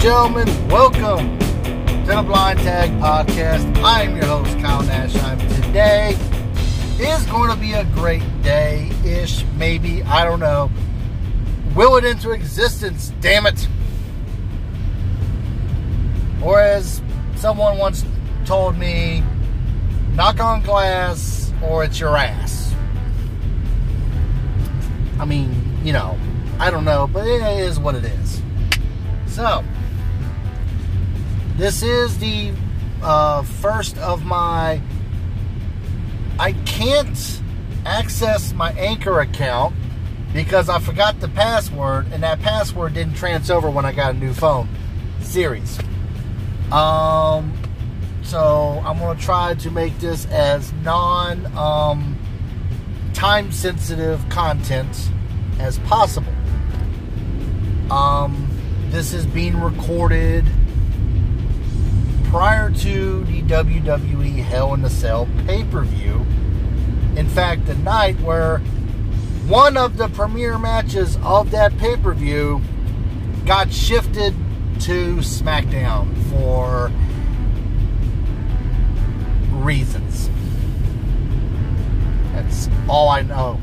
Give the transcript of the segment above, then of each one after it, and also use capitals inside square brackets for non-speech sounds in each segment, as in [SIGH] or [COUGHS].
Gentlemen, welcome to the Blind Tag Podcast. I am your host, Kyle Nashheim. Today is going to be a great day ish, maybe. I don't know. Will it into existence, damn it. Or as someone once told me, knock on glass or it's your ass. I mean, you know, I don't know, but it is what it is. So, this is the uh, first of my. I can't access my Anchor account because I forgot the password, and that password didn't transfer over when I got a new phone series. Um, so I'm gonna try to make this as non um, time sensitive content as possible. Um, this is being recorded prior to the WWE Hell in a Cell pay per view. In fact, the night where one of the premier matches of that pay per view got shifted to SmackDown for reasons. That's all I know.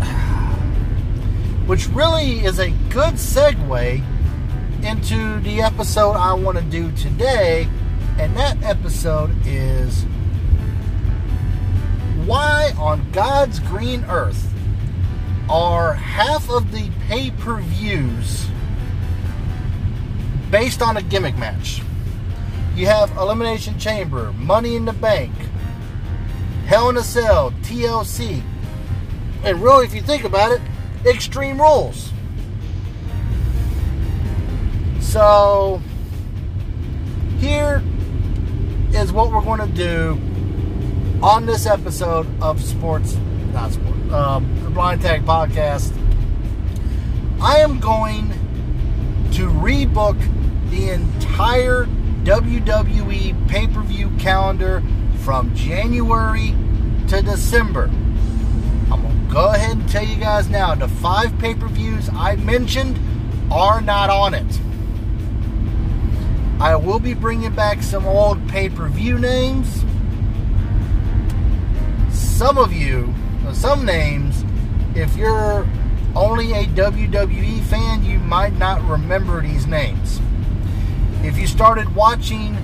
[SIGHS] Which really is a good segue into the episode I want to do today. And that episode is Why on God's Green Earth are half of the pay per views based on a gimmick match? You have Elimination Chamber, Money in the Bank, Hell in a Cell, TLC, and really, if you think about it, Extreme Rules. So, here is what we're going to do on this episode of Sports, not Sport, um, the Blind Tag Podcast. I am going to rebook the entire WWE pay per view calendar from January to December. I'm going to go ahead and tell you guys now the five pay per views I mentioned are not on it. I will be bringing back some old pay per view names. Some of you, uh, some names, if you're only a WWE fan, you might not remember these names. If you started watching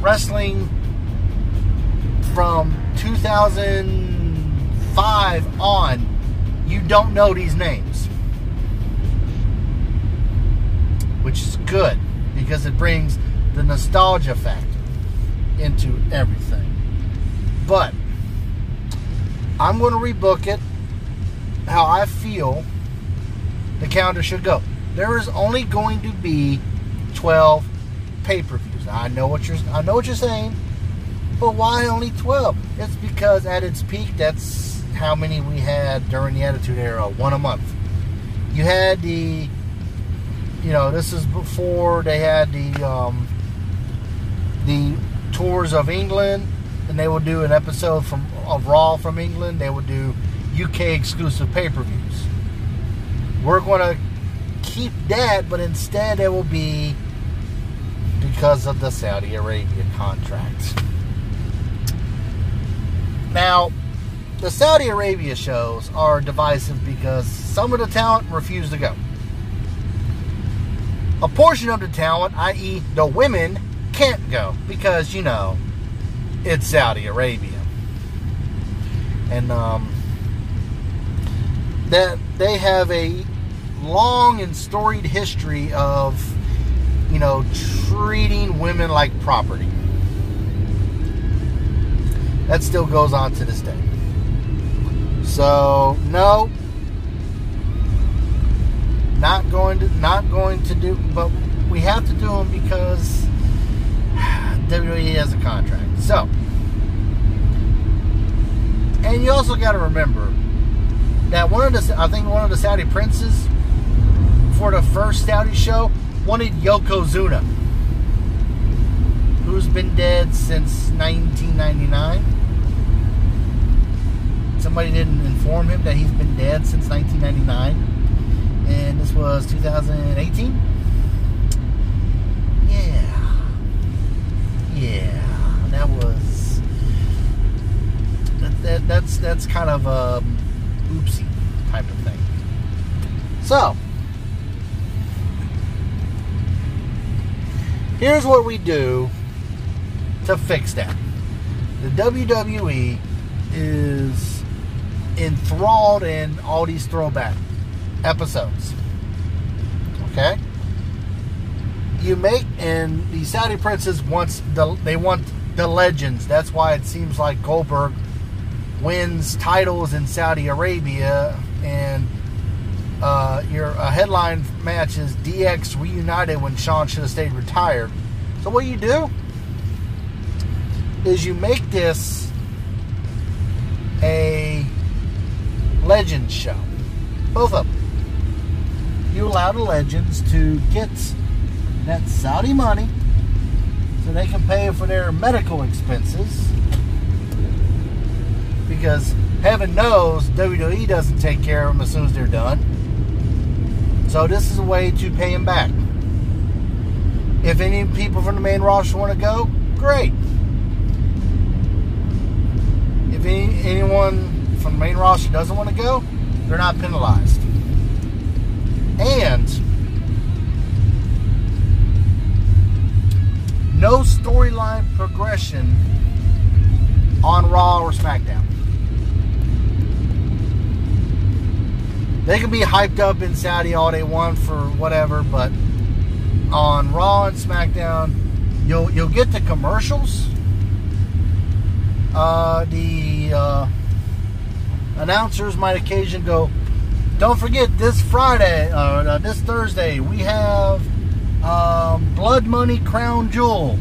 wrestling from 2005 on, you don't know these names. Which is good because it brings the nostalgia factor into everything. But I'm going to rebook it how I feel the calendar should go. There is only going to be 12 pay-per-views. I know what you're I know what you're saying. But why only 12? It's because at its peak that's how many we had during the Attitude Era, one a month. You had the you know, this is before they had the um, the tours of England, and they would do an episode from of Raw from England. They would do UK exclusive pay-per-views. We're going to keep that, but instead it will be because of the Saudi Arabia contract. Now, the Saudi Arabia shows are divisive because some of the talent refused to go. A portion of the talent, i.e., the women, can't go because, you know, it's Saudi Arabia. And um, that they have a long and storied history of, you know, treating women like property. That still goes on to this day. So, no, not going to not going to do but we have to do them because WWE has a contract. So, and you also got to remember that one of the I think one of the Saudi princes for the first Saudi show wanted Yokozuna, who's been dead since 1999. Somebody didn't inform him that he's been dead since 1999, and this was 2018. Yeah, yeah, that was that, that that's that's kind of a oopsie type of thing. So. Here's what we do to fix that. The WWE is enthralled in all these throwback episodes. Okay? You make and the Saudi princes wants the they want the legends. That's why it seems like Goldberg wins titles in Saudi Arabia and uh, your uh, headline match is DX reunited when Shawn should have stayed retired. So what you do is you make this a legend show, both of them. You allow the Legends to get that Saudi money so they can pay for their medical expenses because heaven knows WWE doesn't take care of them as soon as they're done. So this is a way to pay him back. If any people from the main roster want to go, great. If any, anyone from the main roster doesn't want to go, they're not penalized. And no storyline progression on Raw or SmackDown. They can be hyped up in Saudi all day want for whatever, but on Raw and SmackDown, you'll you'll get the commercials. Uh, the uh, announcers might occasionally go, "Don't forget this Friday, uh, this Thursday, we have um, Blood Money Crown Jewel."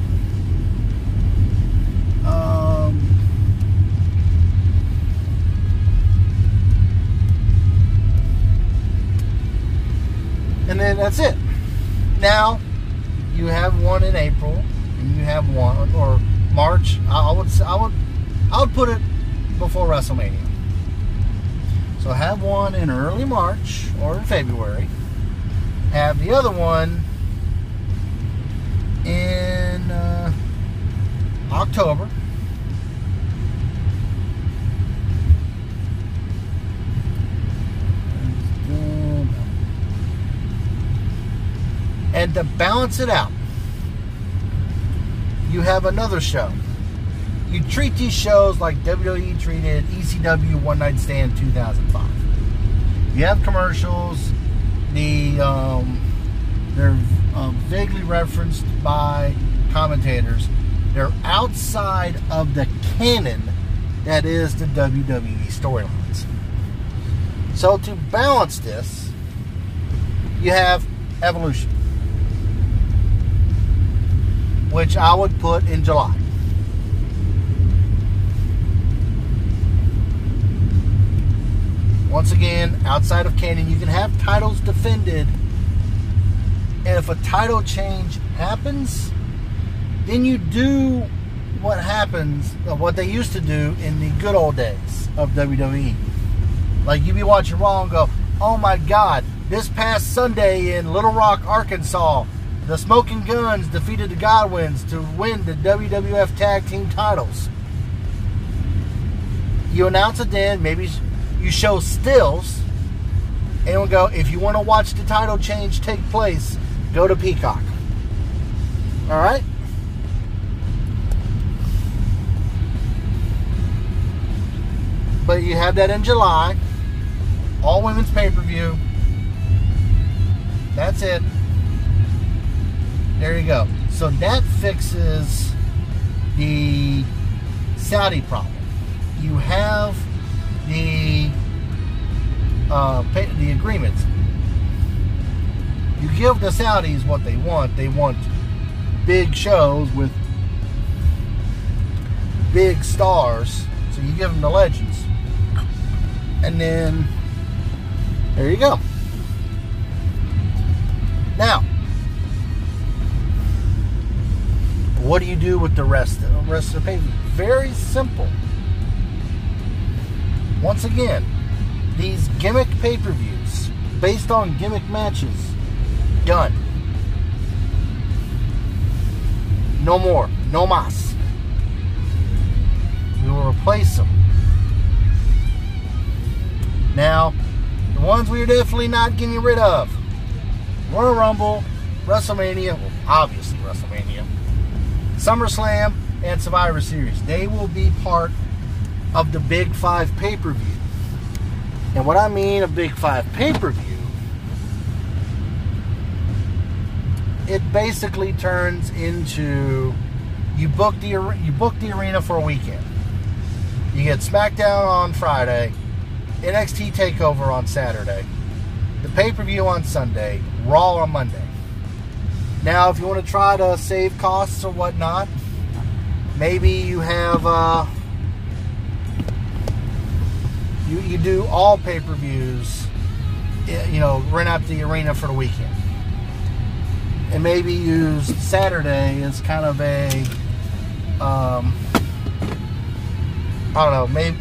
and then that's it. Now you have one in April, and you have one or March. I would I would I would put it before WrestleMania. So have one in early March or in February. Have the other one in uh, October. And to balance it out, you have another show. You treat these shows like WWE treated ECW One Night Stand 2005. You have commercials. The um, they're uh, vaguely referenced by commentators. They're outside of the canon that is the WWE storylines. So to balance this, you have Evolution which I would put in July. Once again, outside of canon, you can have titles defended. And if a title change happens, then you do what happens, uh, what they used to do in the good old days of WWE. Like you be watching Raw and go, oh my God, this past Sunday in Little Rock, Arkansas, the Smoking Gunns defeated the Godwins to win the WWF Tag Team titles. You announce it then, maybe you show stills, and we'll go, if you want to watch the title change take place, go to Peacock. Alright? But you have that in July. All women's pay per view. That's it. There you go. So that fixes the Saudi problem. You have the uh, pay, the agreements. You give the Saudis what they want. They want big shows with big stars. So you give them the legends. And then there you go. Now, What do you do with the rest, the rest of the pay Very simple. Once again, these gimmick pay per views based on gimmick matches. Done. No more. No mas. We will replace them. Now, the ones we are definitely not getting rid of Royal Rumble, WrestleMania, well, obviously WrestleMania, SummerSlam, and Survivor Series. They will be part of the Big Five pay per view. And what I mean a Big Five pay per view, it basically turns into you book the you book the arena for a weekend. You get SmackDown on Friday, NXT Takeover on Saturday, the pay per view on Sunday, Raw on Monday. Now, if you want to try to save costs or whatnot, maybe you have uh, you you do all pay per views. You know, rent out the arena for the weekend, and maybe use Saturday as kind of a um, I don't know, maybe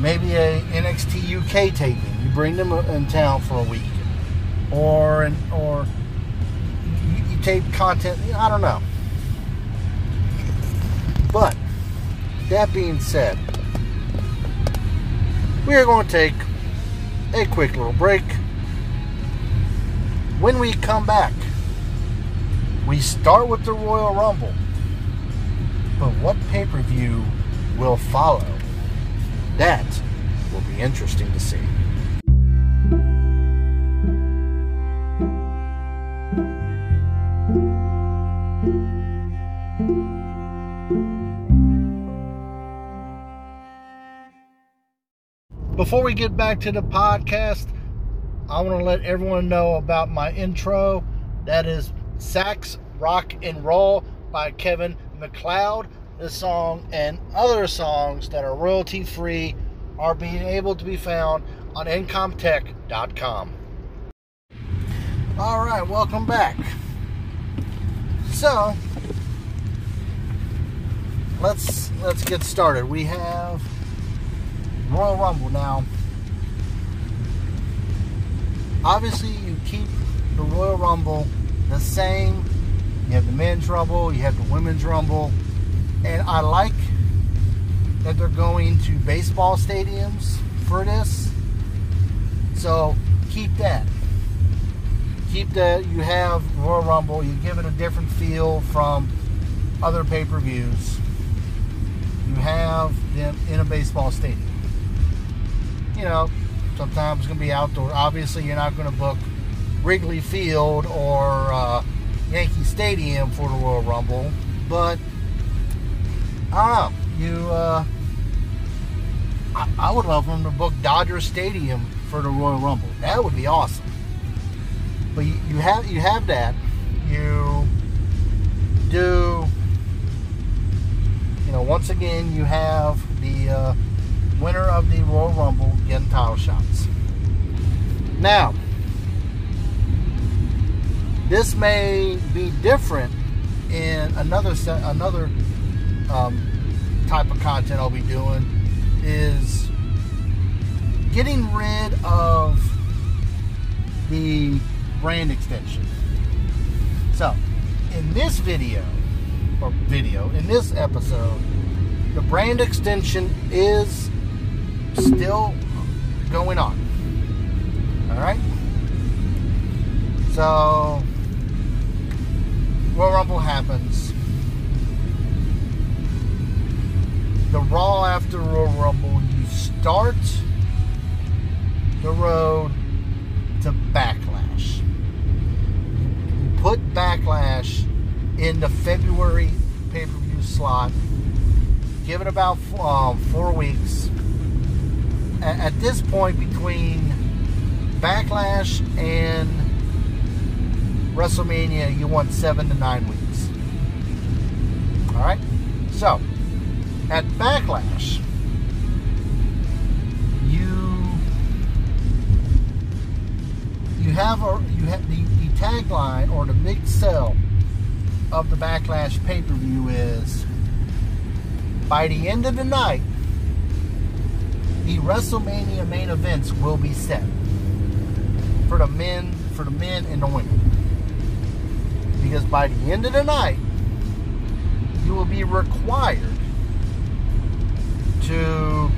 maybe a NXT UK taping. You bring them in town for a week, or an, or you, you tape content. I don't know. But that being said, we are going to take a quick little break. When we come back, we start with the Royal Rumble. But what pay per view will follow? That will be interesting to see. Before we get back to the podcast, I want to let everyone know about my intro. That is Sax Rock and Roll by Kevin MacLeod. This song and other songs that are royalty free are being able to be found on incompetech.com. All right, welcome back. So, let's let's get started. We have Royal Rumble now. Obviously, you keep the Royal Rumble the same. You have the men's Rumble, you have the women's Rumble, and I like that they're going to baseball stadiums for this. So keep that. Keep that. You have Royal Rumble. You give it a different feel from other pay-per-views. You have them in a baseball stadium you know, sometimes it's going to be outdoor. Obviously, you're not going to book Wrigley Field or uh, Yankee Stadium for the Royal Rumble, but I. You, uh, I, I would love them to book Dodger Stadium for the Royal Rumble. That would be awesome. But you, you have you have that. You do. You know, once again, you have the. Uh, winner of the Royal Rumble getting title shots. Now, this may be different in another set, another um, type of content I'll be doing is getting rid of the brand extension. So, in this video, or video, in this episode, the brand extension is still going on. All right. So, Royal Rumble happens. The Raw after Royal Rumble, you start the road to Backlash. You put Backlash in the February pay per view slot. Give it about um, four weeks at this point between Backlash and WrestleMania, you want seven to nine weeks. All right. So at Backlash, you you have a you have the, the tagline or the big sell of the Backlash pay per view is by the end of the night the WrestleMania main events will be set. for the men, for the men and the women. Because by the end of the night, you will be required to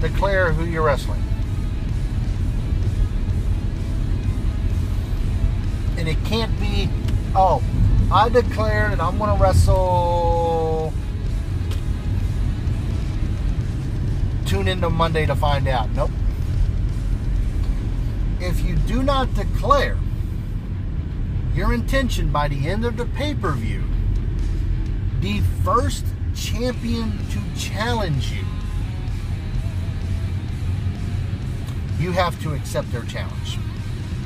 declare who you're wrestling. And it can't be, oh, I declare that I'm going to wrestle. Tune into Monday to find out. Nope. If you do not declare your intention by the end of the pay per view, the first champion to challenge you, you have to accept their challenge.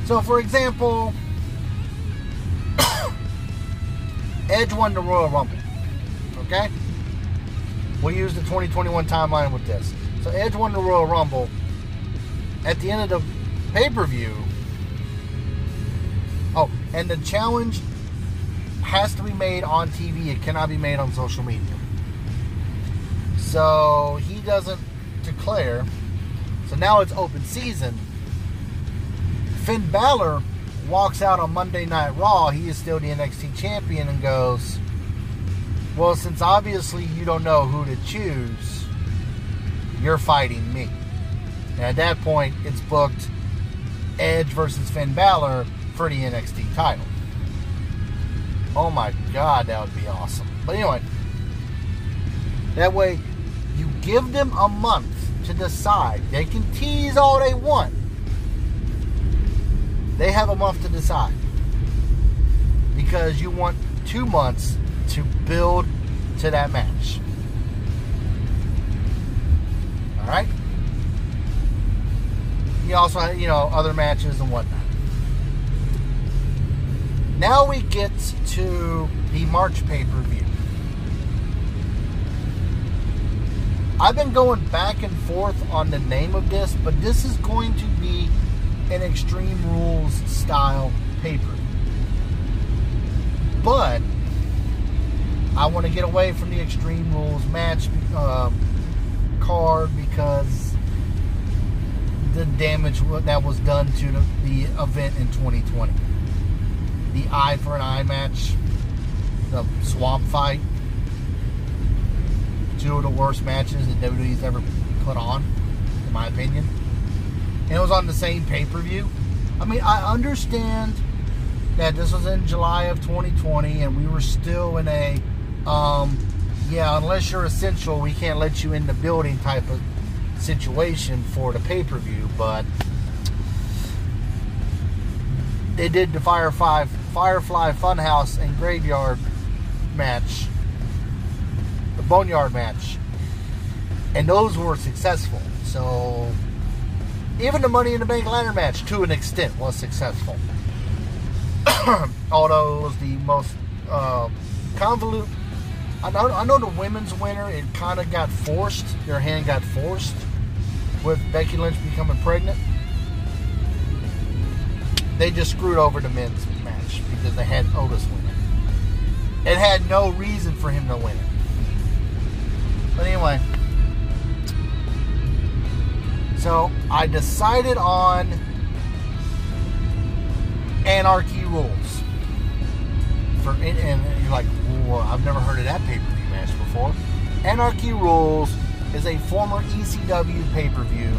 So, for example, [COUGHS] Edge won the Royal Rumble. Okay? We'll use the 2021 timeline with this. So, Edge won the Royal Rumble. At the end of the pay per view, oh, and the challenge has to be made on TV, it cannot be made on social media. So, he doesn't declare. So now it's open season. Finn Balor walks out on Monday Night Raw, he is still the NXT champion, and goes, Well, since obviously you don't know who to choose, you're fighting me. And at that point, it's booked Edge versus Finn Balor for the NXT title. Oh my god, that would be awesome. But anyway, that way you give them a month to decide. They can tease all they want they have a month to decide. Because you want two months to build to that match. Alright? You also you know, other matches and whatnot. Now we get to the March pay per view. I've been going back and forth on the name of this, but this is going to be an Extreme Rules style paper. But I want to get away from the Extreme Rules match uh, card because the damage that was done to the, the event in 2020. The eye for an eye match, the swamp fight, two of the worst matches that WWE's ever put on, in my opinion and it was on the same pay per view. I mean, I understand that this was in July of 2020 and we were still in a, um, yeah, unless you're essential, we can't let you in the building type of situation for the pay per view, but they did the Firefly, Firefly Funhouse and Graveyard match, the Boneyard match, and those were successful. So even the Money in the Bank ladder match, to an extent, was successful. Although it was the most uh, convoluted. I know, I know the women's winner, it kind of got forced. Their hand got forced with Becky Lynch becoming pregnant. They just screwed over the men's match because they had Otis win it. It had no reason for him to win it. But anyway. So I decided on Anarchy Rules. For and, and you're like, well, I've never heard of that pay per view match before. Anarchy Rules is a former ECW pay per view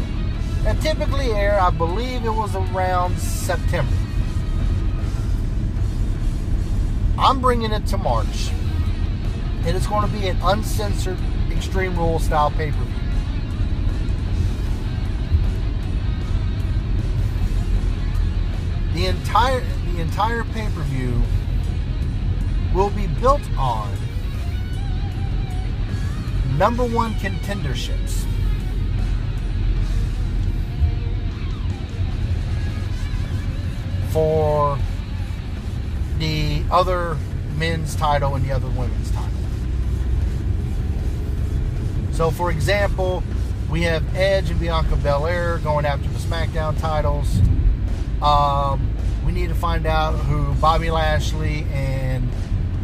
that typically air. I believe it was around September. I'm bringing it to March. And It is going to be an uncensored Extreme Rules style pay per view. the entire the entire pay-per-view will be built on number one contenderships. For the other men's title and the other women's title. So, for example, we have Edge and Bianca Belair going after the SmackDown titles. Um, we need to find out who Bobby Lashley and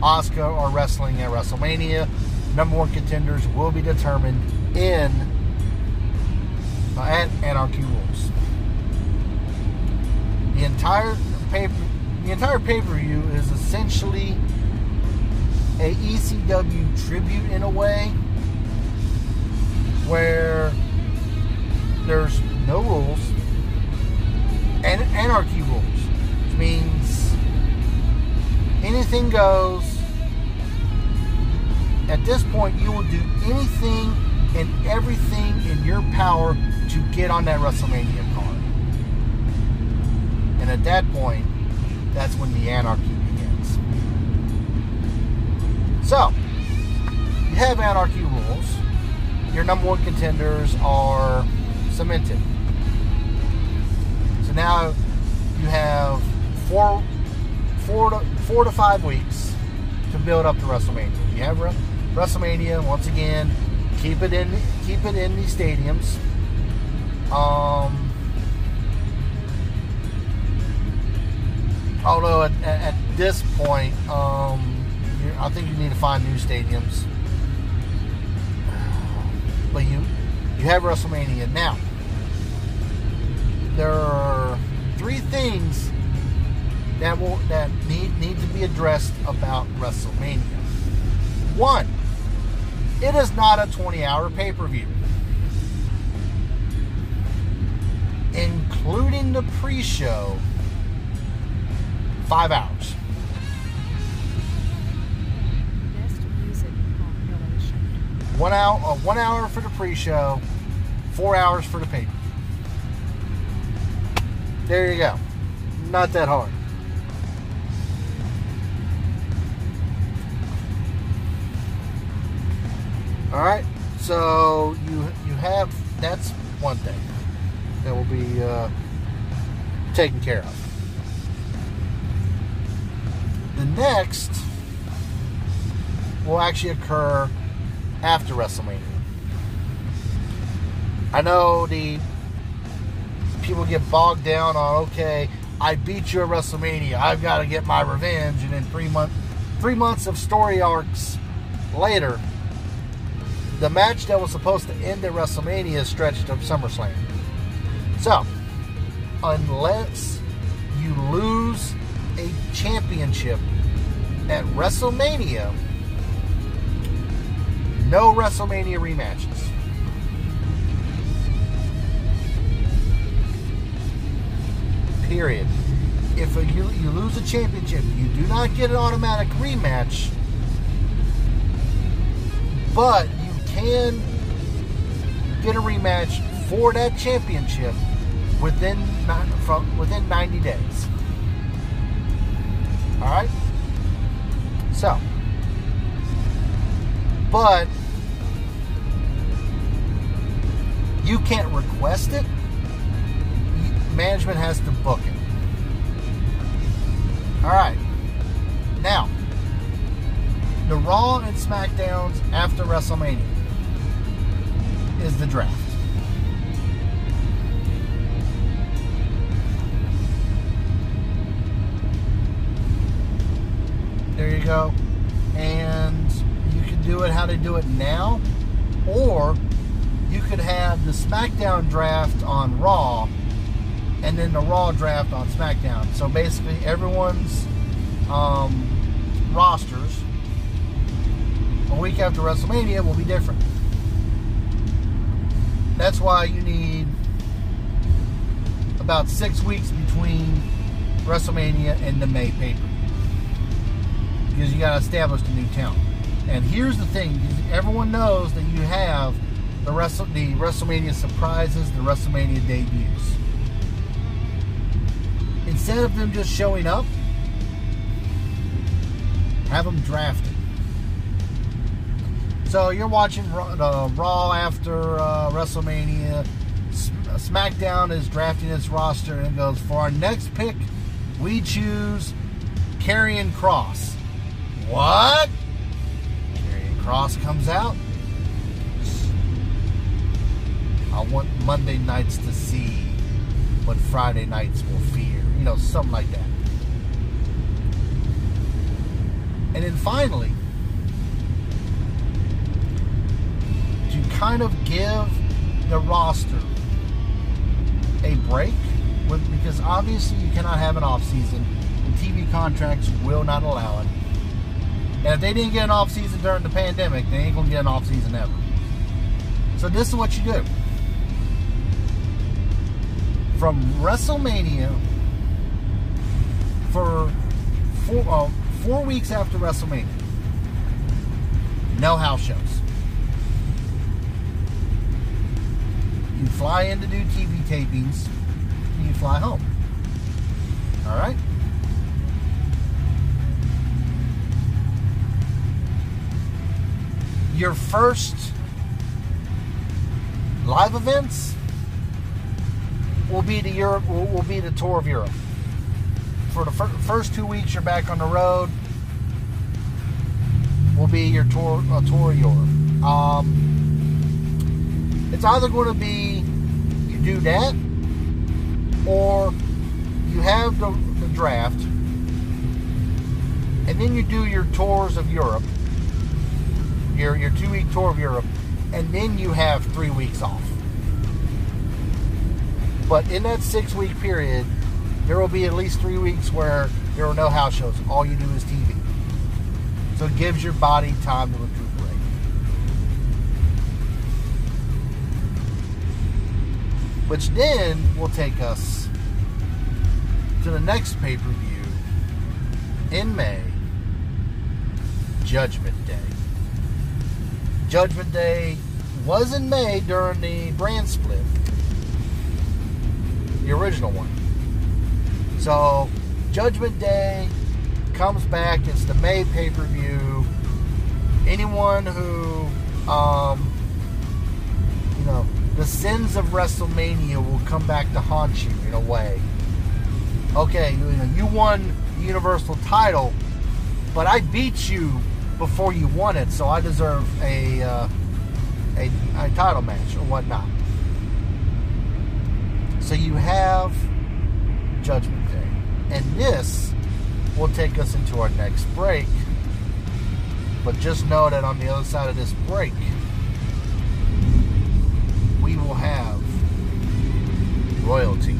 Asuka are wrestling at WrestleMania. Number one contenders will be determined in uh, at Anarchy Rules. The entire pay the entire pay per view is essentially a ECW tribute in a way, where there's no rules and anarchy rules, which means anything goes. At this point, you will do anything and everything in your power to get on that WrestleMania card. And at that point, that's when the anarchy begins. So, you have anarchy rules. Your number one contenders are cemented. So now you have four, four four to five weeks to build up to WrestleMania. You have WrestleMania once again. Keep it in, keep it in these stadiums. Um, although at, at, this point, um, I think you need to find new stadiums. [SIGHS] But you you have WrestleMania now. There are three things that will that need need to be addressed about WrestleMania. One, it is not a 20-hour pay-per-view. Including the pre-show, five hours. One hour, uh, one hour for the pre-show, four hours for the paper. There you go. Not that hard. All right. So you you have that's one thing that will be uh, taken care of. The next will actually occur after WrestleMania. I know the people get bogged down on okay, I beat you at WrestleMania, I've got to get my revenge, and then three month three months of story arcs later, the match that was supposed to end at WrestleMania stretched to SummerSlam. So, unless you lose a championship at WrestleMania, no WrestleMania rematches. Period. If you, you lose a championship, you do not get an automatic rematch, but can get a rematch for that championship within from within 90 days. All right. So, but you can't request it. Management has to book it. All right. Now, the Raw and SmackDowns after WrestleMania is the draft. There you go. And you can do it how they do it now, or you could have the SmackDown draft on Raw and then the Raw draft on SmackDown. So basically, everyone's um, rosters a week after WrestleMania will be different. That's why you need about six weeks between WrestleMania and the May paper because you got to establish the new town. And here's the thing: everyone knows that you have the Wrestle, the WrestleMania surprises, the WrestleMania debuts. Instead of them just showing up, have them drafted. So you're watching uh, Raw after uh, WrestleMania. SmackDown is drafting its roster and goes for our next pick. We choose Karrion Kross. What? Karrion Kross comes out. I want Monday nights to see what Friday nights will fear. You know, something like that. And then finally, kind of give the roster a break, with, because obviously you cannot have an off season. The TV contracts will not allow it. And if they didn't get an off season during the pandemic, they ain't gonna get an off season ever. So this is what you do. From WrestleMania for four, uh, four weeks after WrestleMania, no house shows. You fly in to do TV tapings, and you fly home. All right? Your first live events will be the Europe will, be the tour of Europe. For the fir- first two weeks, you're back on the road. Will be your tour a tour of Europe. Um, it's either going to be you do that, or you have the, the draft, and then you do your tours of Europe, your your two week tour of Europe, and then you have three weeks off. But in that six week period, there will be at least three weeks where there are no house shows. All you do is TV. So it gives your body time to recuperate. Which then will take us to the next pay per view in May Judgment Day. Judgment Day was in May during the brand split, the original one. So, Judgment Day comes back. It's the May pay per view. Anyone who, um, you know, the sins of WrestleMania will come back to haunt you in a way. Okay, you, know, you won the Universal title, but I beat you before you won it, so I deserve a uh, a, a title match or whatnot. So you have Judgment Day, and this will take us into our next break. But just know that on the other side of this break, we will have royalty.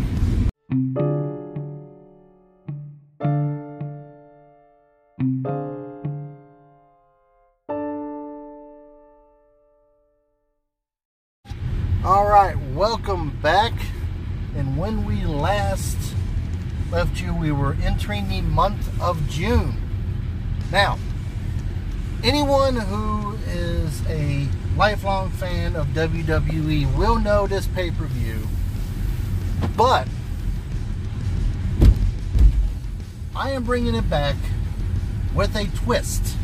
All right, welcome back. And when we last left you, we were entering the month of June. Now, anyone who is a lifelong fan of WWE will know this pay per view, but I am bringing it back with a twist.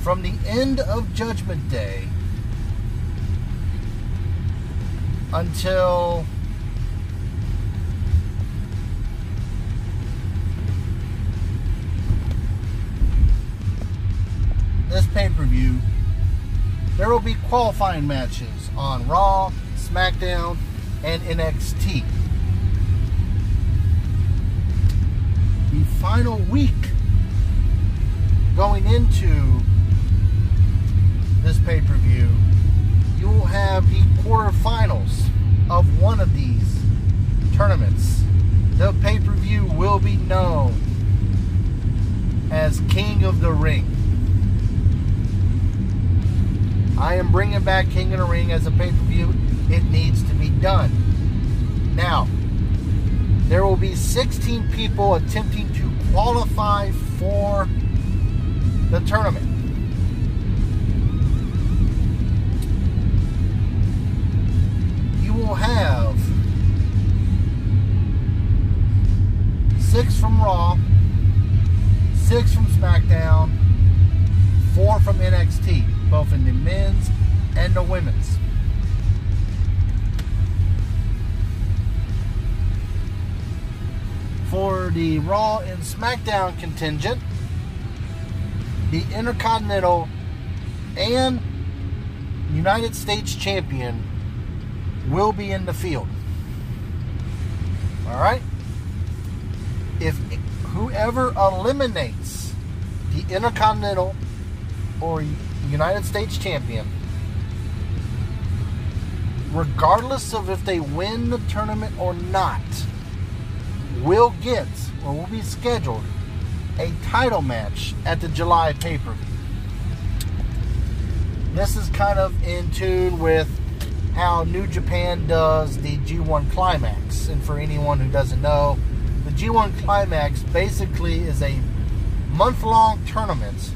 From the end of Judgment Day until this pay per view, there will be qualifying matches on Raw, SmackDown, and NXT. The final week going into this pay per view, you will have the quarterfinals of one of these tournaments. The pay per view will be known as King of the Ring. I am bringing back King of the Ring as a pay per view. It needs to be done. Now, there will be 16 people attempting to qualify for the tournament. You will have six from Raw, six from SmackDown, four from NXT, both in the men's and the women's. For the Raw and SmackDown contingent, the Intercontinental and United States Champion will be in the field. All right? If whoever eliminates the Intercontinental or United States Champion regardless of if they win the tournament or not, will get or will be scheduled a title match at the July pay per view. This is kind of in tune with how New Japan does the G1 Climax. And for anyone who doesn't know, the G1 Climax basically is a month long tournament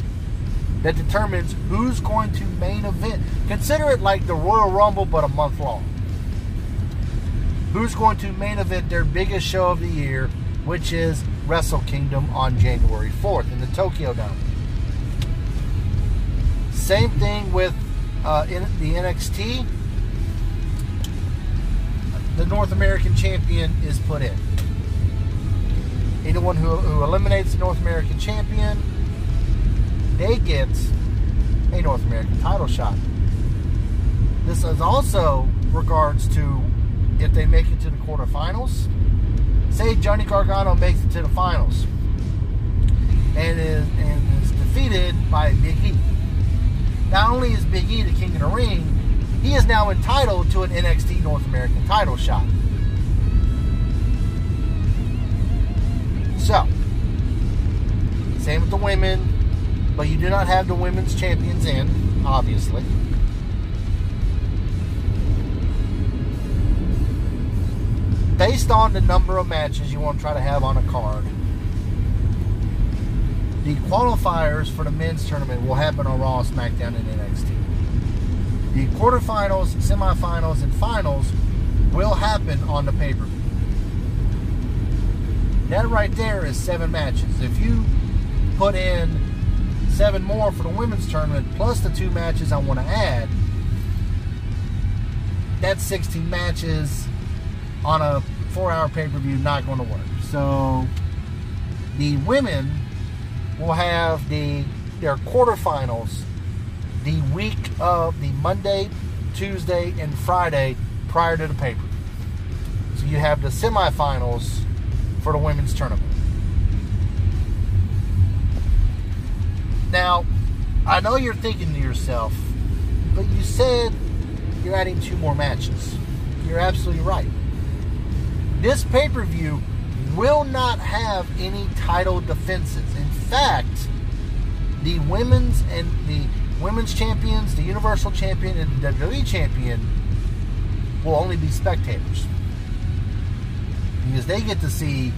that determines who's going to main event. Consider it like the Royal Rumble, but a month long. Who's going to main event their biggest show of the year, which is Wrestle Kingdom on January 4th in the Tokyo Dome. Same thing with uh, in the NXT. The North American champion is put in. Anyone who, who eliminates the North American champion, they get a North American title shot. This is also regards to if they make it to the quarterfinals say Johnny Gargano makes it to the finals and is, and is defeated by Big E. Not only is Big E the king of the ring, he is now entitled to an NXT North American title shot. So, same with the women, but you do not have the women's champions in, obviously. based on the number of matches you want to try to have on a card, the qualifiers for the men's tournament will happen on Raw, SmackDown, and NXT. The quarterfinals, semifinals, and finals will happen on the pay per view. That right there is seven matches. If you put in seven more for the women's tournament, plus the two matches I want to add, that's 16 matches on a four hour pay per view not going to work. So the women will have the their quarterfinals the week of the Monday, Tuesday, and Friday prior to the pay per view. So you have the semifinals for the women's tournament. Now, I know you're thinking to yourself, but you said you're adding two more matches. You're absolutely right this pay per view will not have any title defenses. In fact, the women's and the women's champions, the Universal Champion, and the WWE Champion will only be spectators because they get to see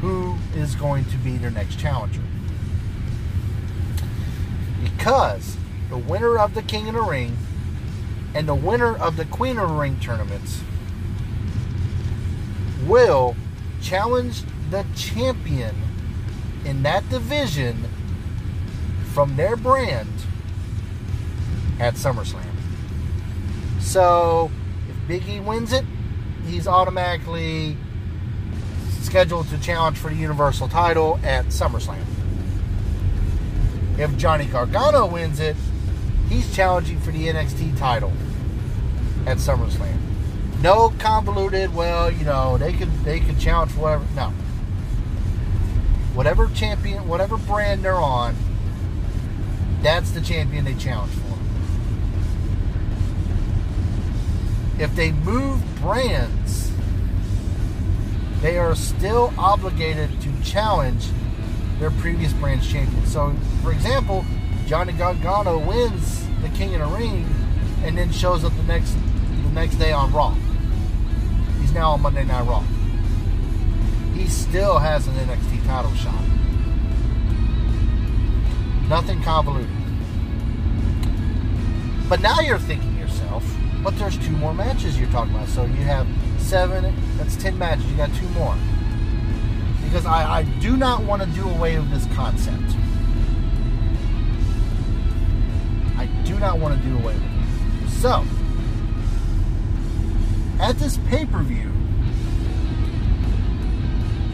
who is going to be their next challenger. Because the winner of the King of the Ring and the winner of the Queen of the Ring tournaments will challenge the champion in that division from their brand at SummerSlam. So, if Big E wins it, he's automatically scheduled to challenge for the Universal title at SummerSlam. If Johnny Gargano wins it, he's challenging for the NXT title at SummerSlam. No convoluted. Well, you know they can they can challenge for whatever. No. Whatever champion, whatever brand they're on, that's the champion they challenge for. If they move brands, they are still obligated to challenge their previous brand's champion. So, for example, Johnny Gargano wins the King of the Ring and then shows up the next the next day on Raw. He's now on Monday Night Raw. He still has an NXT title shot. Nothing convoluted. But now you're thinking yourself, but there's two more matches you're talking about. So you have seven, that's 10 matches. You got two more. Because I, I do not want to do away with this concept. I do not want to do away with it. So, at this pay per view,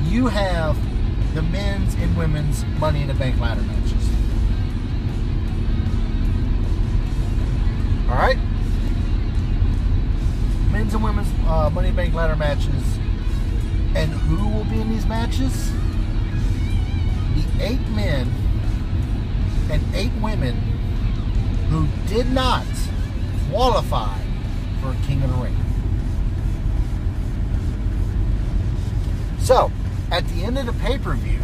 you have the men's and women's Money in the Bank ladder matches. All right? Men's and women's uh, Money Bank ladder matches. And who will be in these matches? The eight men and eight women who did not qualify for King of the Ring. So, at the end of the pay per view,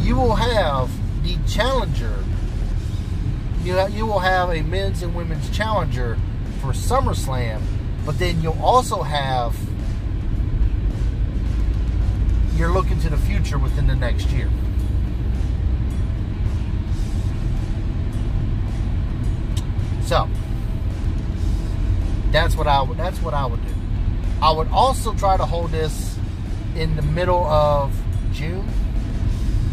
you will have the challenger. You, you will have a men's and women's challenger for SummerSlam, but then you'll also have. You're looking to the future within the next year. So that's what I would that's what I would do. I would also try to hold this in the middle of June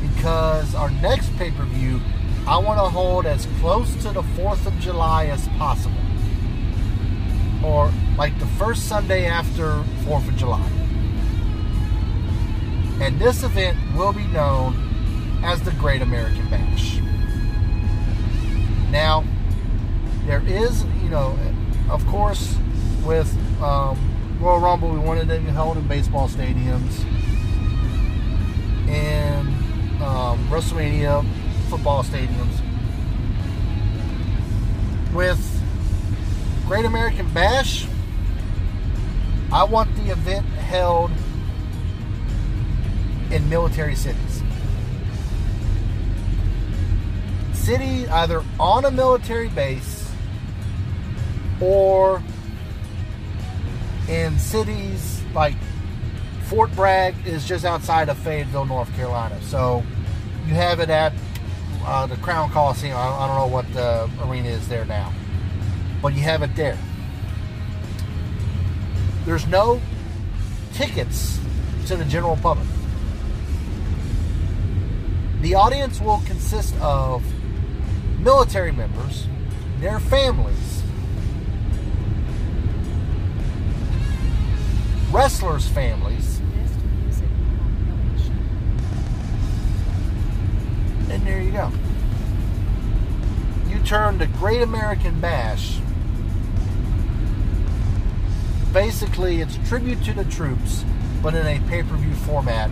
because our next pay per view I want to hold as close to the 4th of July as possible. Or like the first Sunday after 4th of July. And this event will be known as the Great American Bash. Now, there is, you know, of course, with um, Royal Rumble, we wanted it to be held in baseball stadiums. And um, WrestleMania, football stadiums. With Great American Bash, I want the event held in military cities. City either on a military base or in cities like Fort Bragg is just outside of Fayetteville, North Carolina. So you have it at uh, the Crown Coliseum. I, I don't know what the arena is there now, but you have it there. There's no tickets to the general public. The audience will consist of military members, their families, wrestlers' families, and there you go. You turn the Great American Bash. Basically, it's tribute to the troops, but in a pay per view format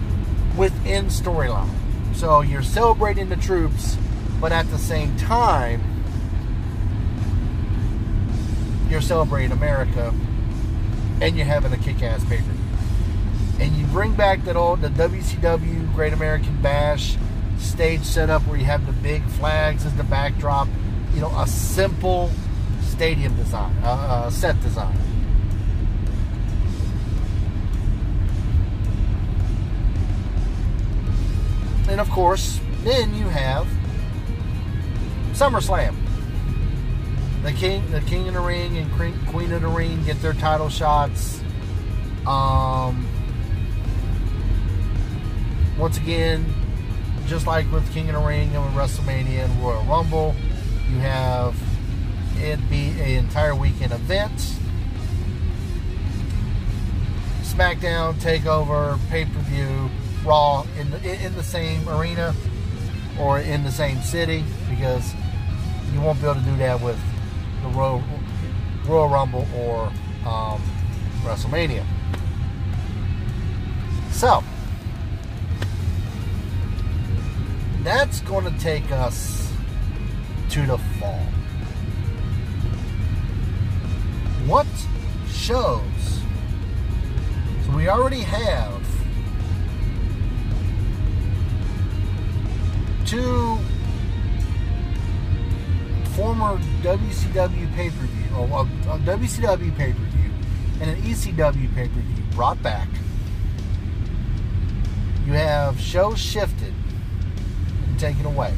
within storyline. So you're celebrating the troops, but at the same time, you're celebrating America and you're having a kick-ass pay per view. And you bring back that old the WCW Great American Bash stage setup where you have the big flags as the backdrop. You know, a simple stadium design, uh, uh, set design. And of course, then you have SummerSlam. The king, the king of the ring, and queen of the ring get their title shots. Um, once again, just like with King of the Ring and with WrestleMania and Royal Rumble, you have it be an entire weekend event. SmackDown, Takeover, pay per view, Raw in the in the same arena or in the same city because you won't be able to do that with the Royal, Royal Rumble or um, WrestleMania. So that's going to take us to the fall. What shows? So we already have two former WCW pay per view, or a, a WCW pay per view, and an ECW pay per view brought back. You have shows shifted and taken away.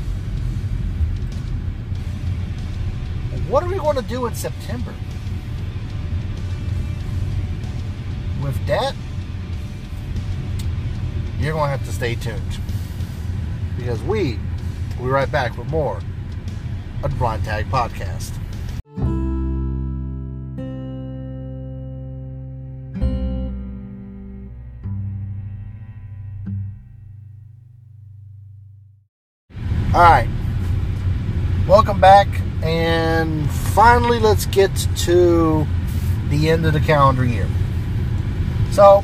What are we going to do in September? With that, you're going to have to stay tuned because we will be right back with more of the Blind Tag Podcast. All right, welcome back, and finally, let's get to the end of the calendar year. So,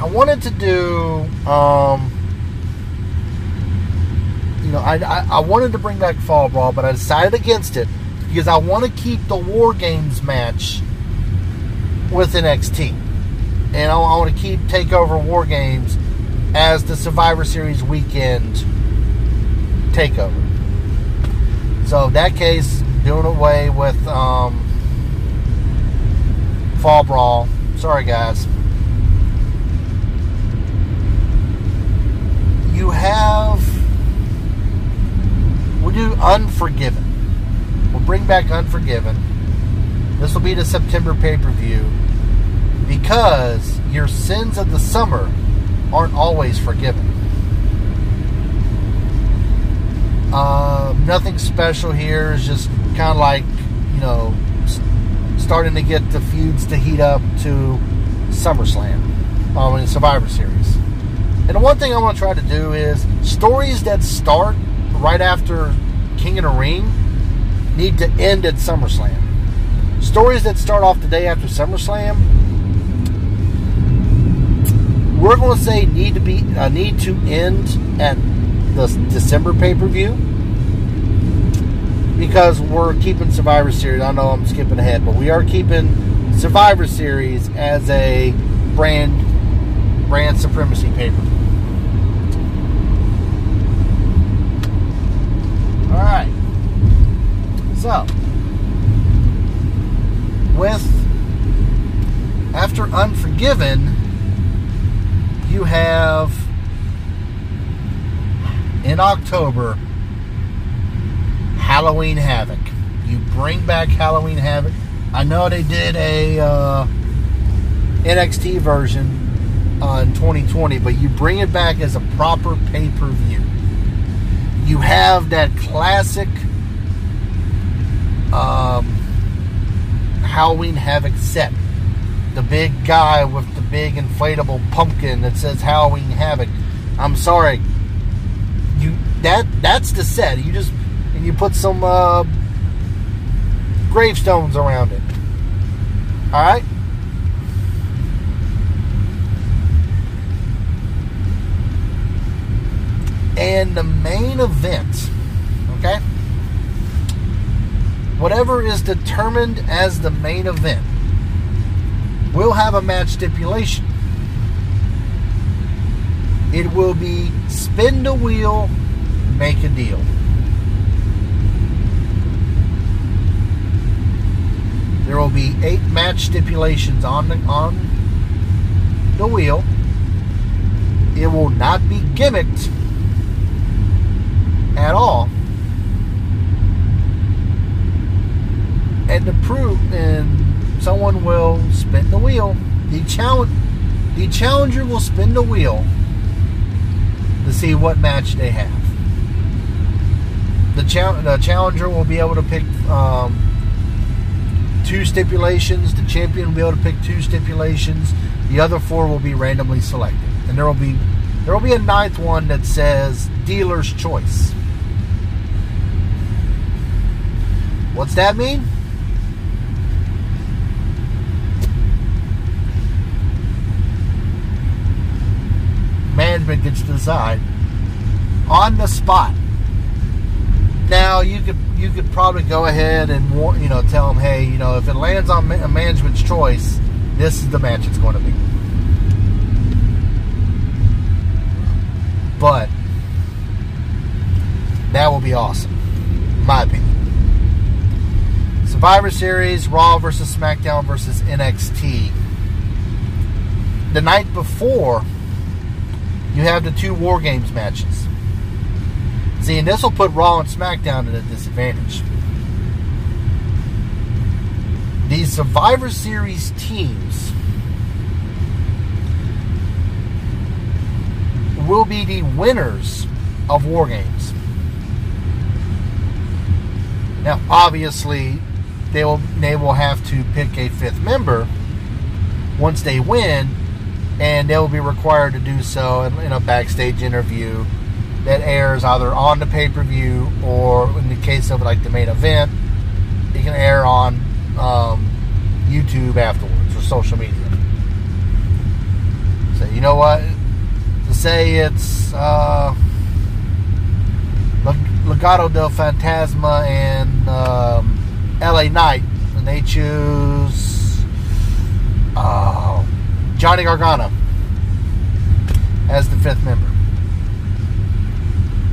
I wanted to do um, you know, I, I, I wanted to bring back Fall Brawl, but I decided against it because I want to keep the War Games match with NXT. And I, I want to keep TakeOver War Games as the Survivor Series weekend takeover. So in that case, doing away with um, Fall Brawl. Sorry, guys. You have. We'll do Unforgiven. We'll bring back Unforgiven. This will be the September pay per view because your sins of the summer aren't always forgiven. Uh, nothing special here. It's just kind of like, you know, starting to get the feuds to heat up to SummerSlam, mean, Survivor Series. And the one thing I want to try to do is stories that start right after King of the Ring need to end at SummerSlam. Stories that start off the day after SummerSlam, we're going to say need to be uh, need to end at the December pay per view because we're keeping Survivor Series. I know I'm skipping ahead, but we are keeping Survivor Series as a brand brand supremacy paper. All right. So, with after Unforgiven, you have in October Halloween Havoc. You bring back Halloween Havoc. I know they did a uh, NXT version on 2020, but you bring it back as a proper pay per view. You have that classic um, Halloween Havoc set. The big guy with the big inflatable pumpkin that says Halloween Havoc. I'm sorry. You that that's the set. You just and you put some uh, gravestones around it. All right. And the main event, okay? Whatever is determined as the main event will have a match stipulation. It will be spin the wheel, make a deal. There will be eight match stipulations on the on the wheel. It will not be gimmicked at all. And to prove and someone will spin the wheel. The challenge the challenger will spin the wheel to see what match they have. The, the challenger will be able to pick um, two stipulations. The champion will be able to pick two stipulations. The other four will be randomly selected, and there will be there will be a ninth one that says dealer's choice. What's that mean? To decide on the spot. Now you could you could probably go ahead and you know tell them, hey, you know, if it lands on a management's choice, this is the match it's going to be. But that will be awesome, in my opinion. Survivor Series, Raw versus SmackDown versus NXT. The night before, you have the two War Games matches. See, and this will put Raw and SmackDown at a disadvantage. These Survivor Series teams will be the winners of War Games. Now, obviously, they will they will have to pick a fifth member once they win, and they will be required to do so in, in a backstage interview that airs either on the pay per view or, in the case of like the main event, it can air on um, YouTube afterwards or social media. So you know what? To say it's uh, Legado del Fantasma and um, LA Knight, and they choose uh, Johnny Gargano as the fifth member.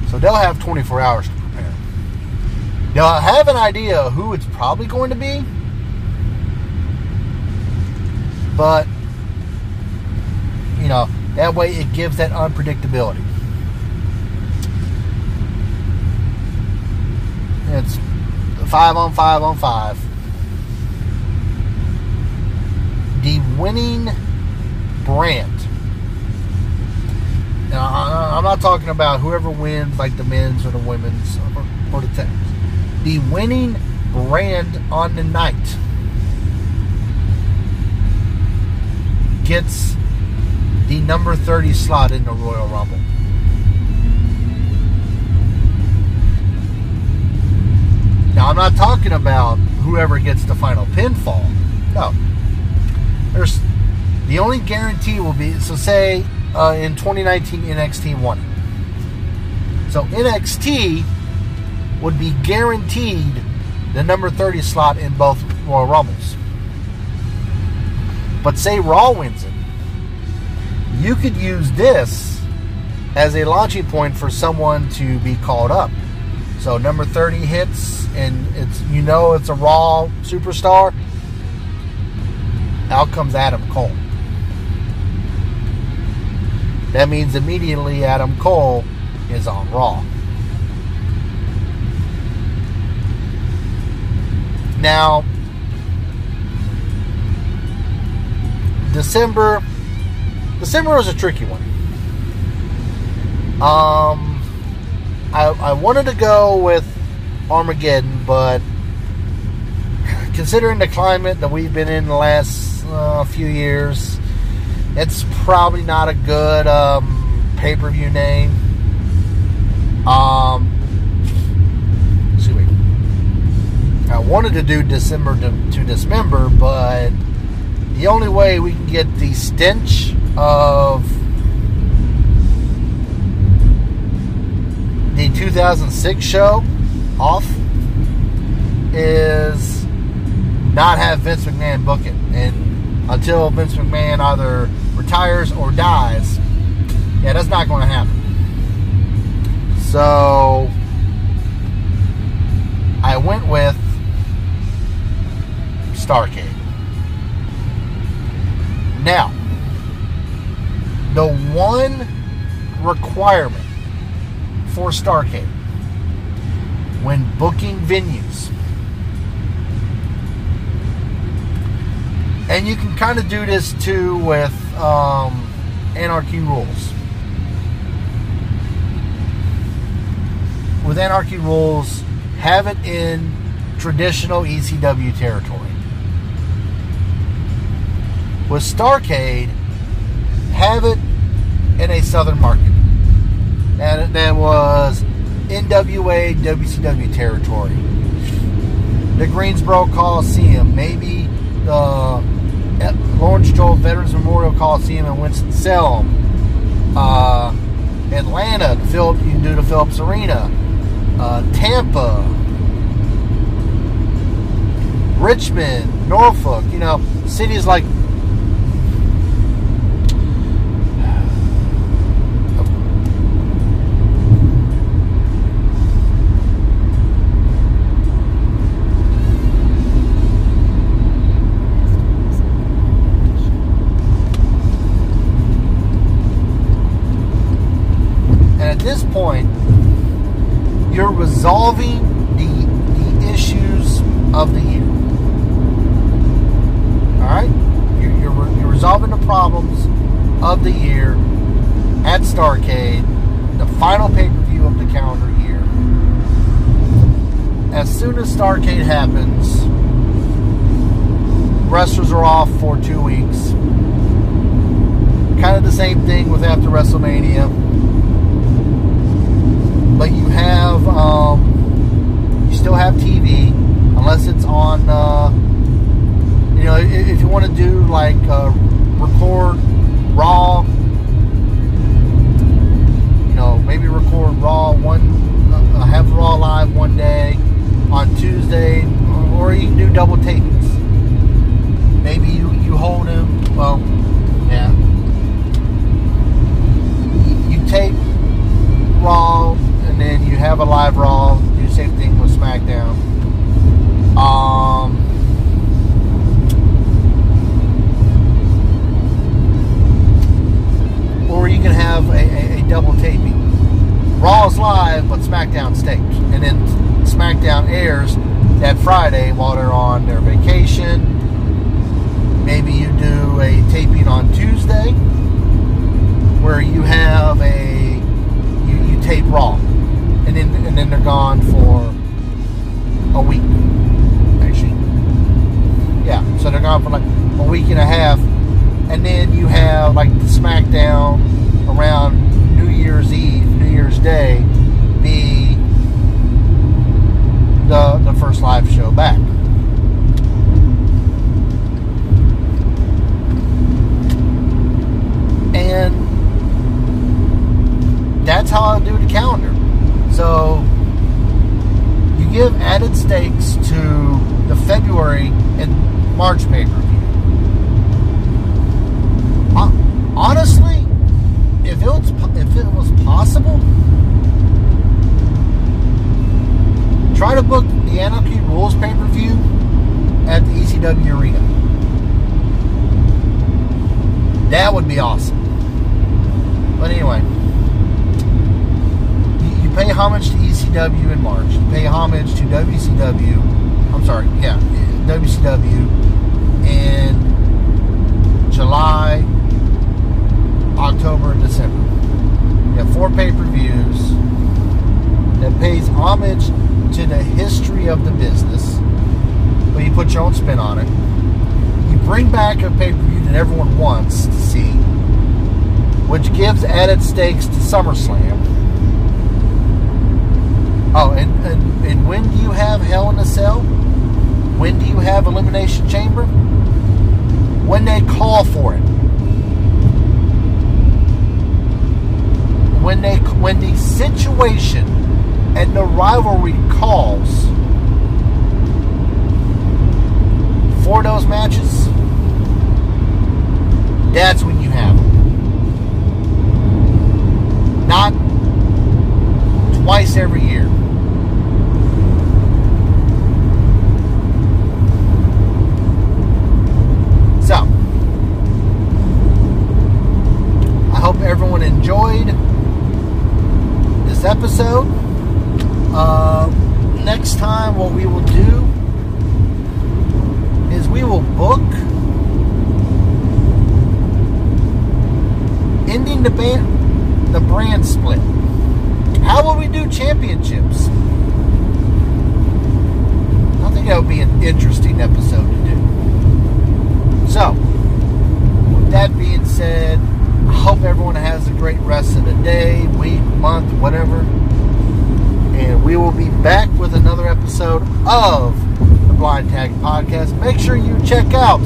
So they'll have 24 hours to prepare. Now I have an idea who it's probably going to be, but you know that way it gives that unpredictability. It's five on five on five. The winning brand. Now, I'm not talking about whoever wins, like the men's or the women's or, or the tennis. The winning brand on the night gets the number 30 slot in the Royal Rumble. Now, I'm not talking about whoever gets the final pinfall. No. There's the only guarantee will be so say uh, in 2019 NXT won. So NXT would be guaranteed the number 30 slot in both Royal Rumbles. But say Raw wins it, you could use this as a launching point for someone to be called up. So number 30 hits and it's you know it's a raw superstar. Out comes Adam Cole. That means immediately Adam Cole is on Raw. Now, December December was a tricky one. Um I, I wanted to go with Armageddon, but considering the climate that we've been in the last uh, few years, it's probably not a good um, pay per view name. Um, see. I wanted to do December to, to Dismember, but the only way we can get the stench of the 2006 show off is not have Vince McMahon book it. And until Vince McMahon either retires or dies, yeah, that's not going to happen. So I went with Starcade. Now, the one requirement for Starcade when booking venues. And you can kind of do this too with um, Anarchy Rulz. With Anarchy Rulz, have it in traditional ECW territory. With Starcade, have it in a southern market and that was NWA WCW territory. The Greensboro Coliseum, maybe the Lawrence Joel Veterans Memorial Coliseum in Winston-Salem, uh, Atlanta, Philip, you can do the Phillips Arena, uh, Tampa, Richmond, Norfolk, you know, cities like point, you're resolving the, the issues of the year. All right? You're, you're, you're resolving the problems of the year at Starcade, the final pay per view of the calendar year. As soon as Starcade happens, wrestlers are off for two weeks. Kind of the same thing with after WrestleMania but you have um, you still have TV unless it's on. Uh, you know, if, if you want to do like uh, record raw, you know, maybe record raw one, uh, uh have raw live one day on Tuesday, or, or you can do double takes. Maybe you you hold him. Well, yeah. You tape have a live Raw. Do the same thing with SmackDown. Um. Or you can have a, a, a double taping. Raw is live, but SmackDown taped. And then SmackDown airs that Friday while they're on their vacation. Maybe you do a taping on Tuesday where you have a you, you tape Raw and then and then they're gone for a week. Actually, yeah, so they're gone for like a week and a half, and then you have like the SmackDown around New Year's Eve, New Year's Day, be the the first live show back. And that's how I do the calendar. So you give added stakes to the February and March pay per view. Uh, honestly, if it was if it was possible, try to book the Anarchy Rulz pay per view at the ECW Arena. That would be awesome. But anyway, pay homage to ECW in March. Pay homage to WCW. I'm sorry, yeah, WCW in July, October, and December. You have four pay per views that pays homage to the history of the business, but you put your own spin on it. You bring back a pay per view that everyone wants to see, which gives added stakes to SummerSlam. Oh, and, and, and when do you have Hell in a Cell? When do you have Elimination Chamber? When they call for it. When they when the situation and the rivalry calls for those matches, that's when you have them. Not twice every year. So, I hope everyone enjoyed this episode. Uh, next time, what we will do is we will book ending the the brand split. How will we do championships? I think that would be an interesting episode to do. So, with that being said, I hope everyone has a great rest of the day, week, month, whatever. And we will be back with another episode of the Blind Tag Podcast. Make sure you check out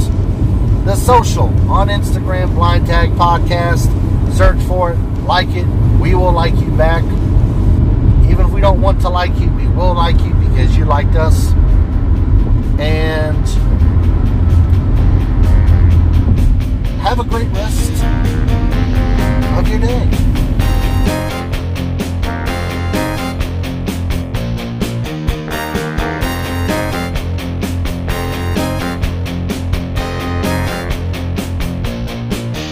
the social on Instagram, Blind Tag Podcast. Search for it, like it. We will like you back. Even if we don't want to like you, we will like you because you liked us. And have a great rest what are you doing?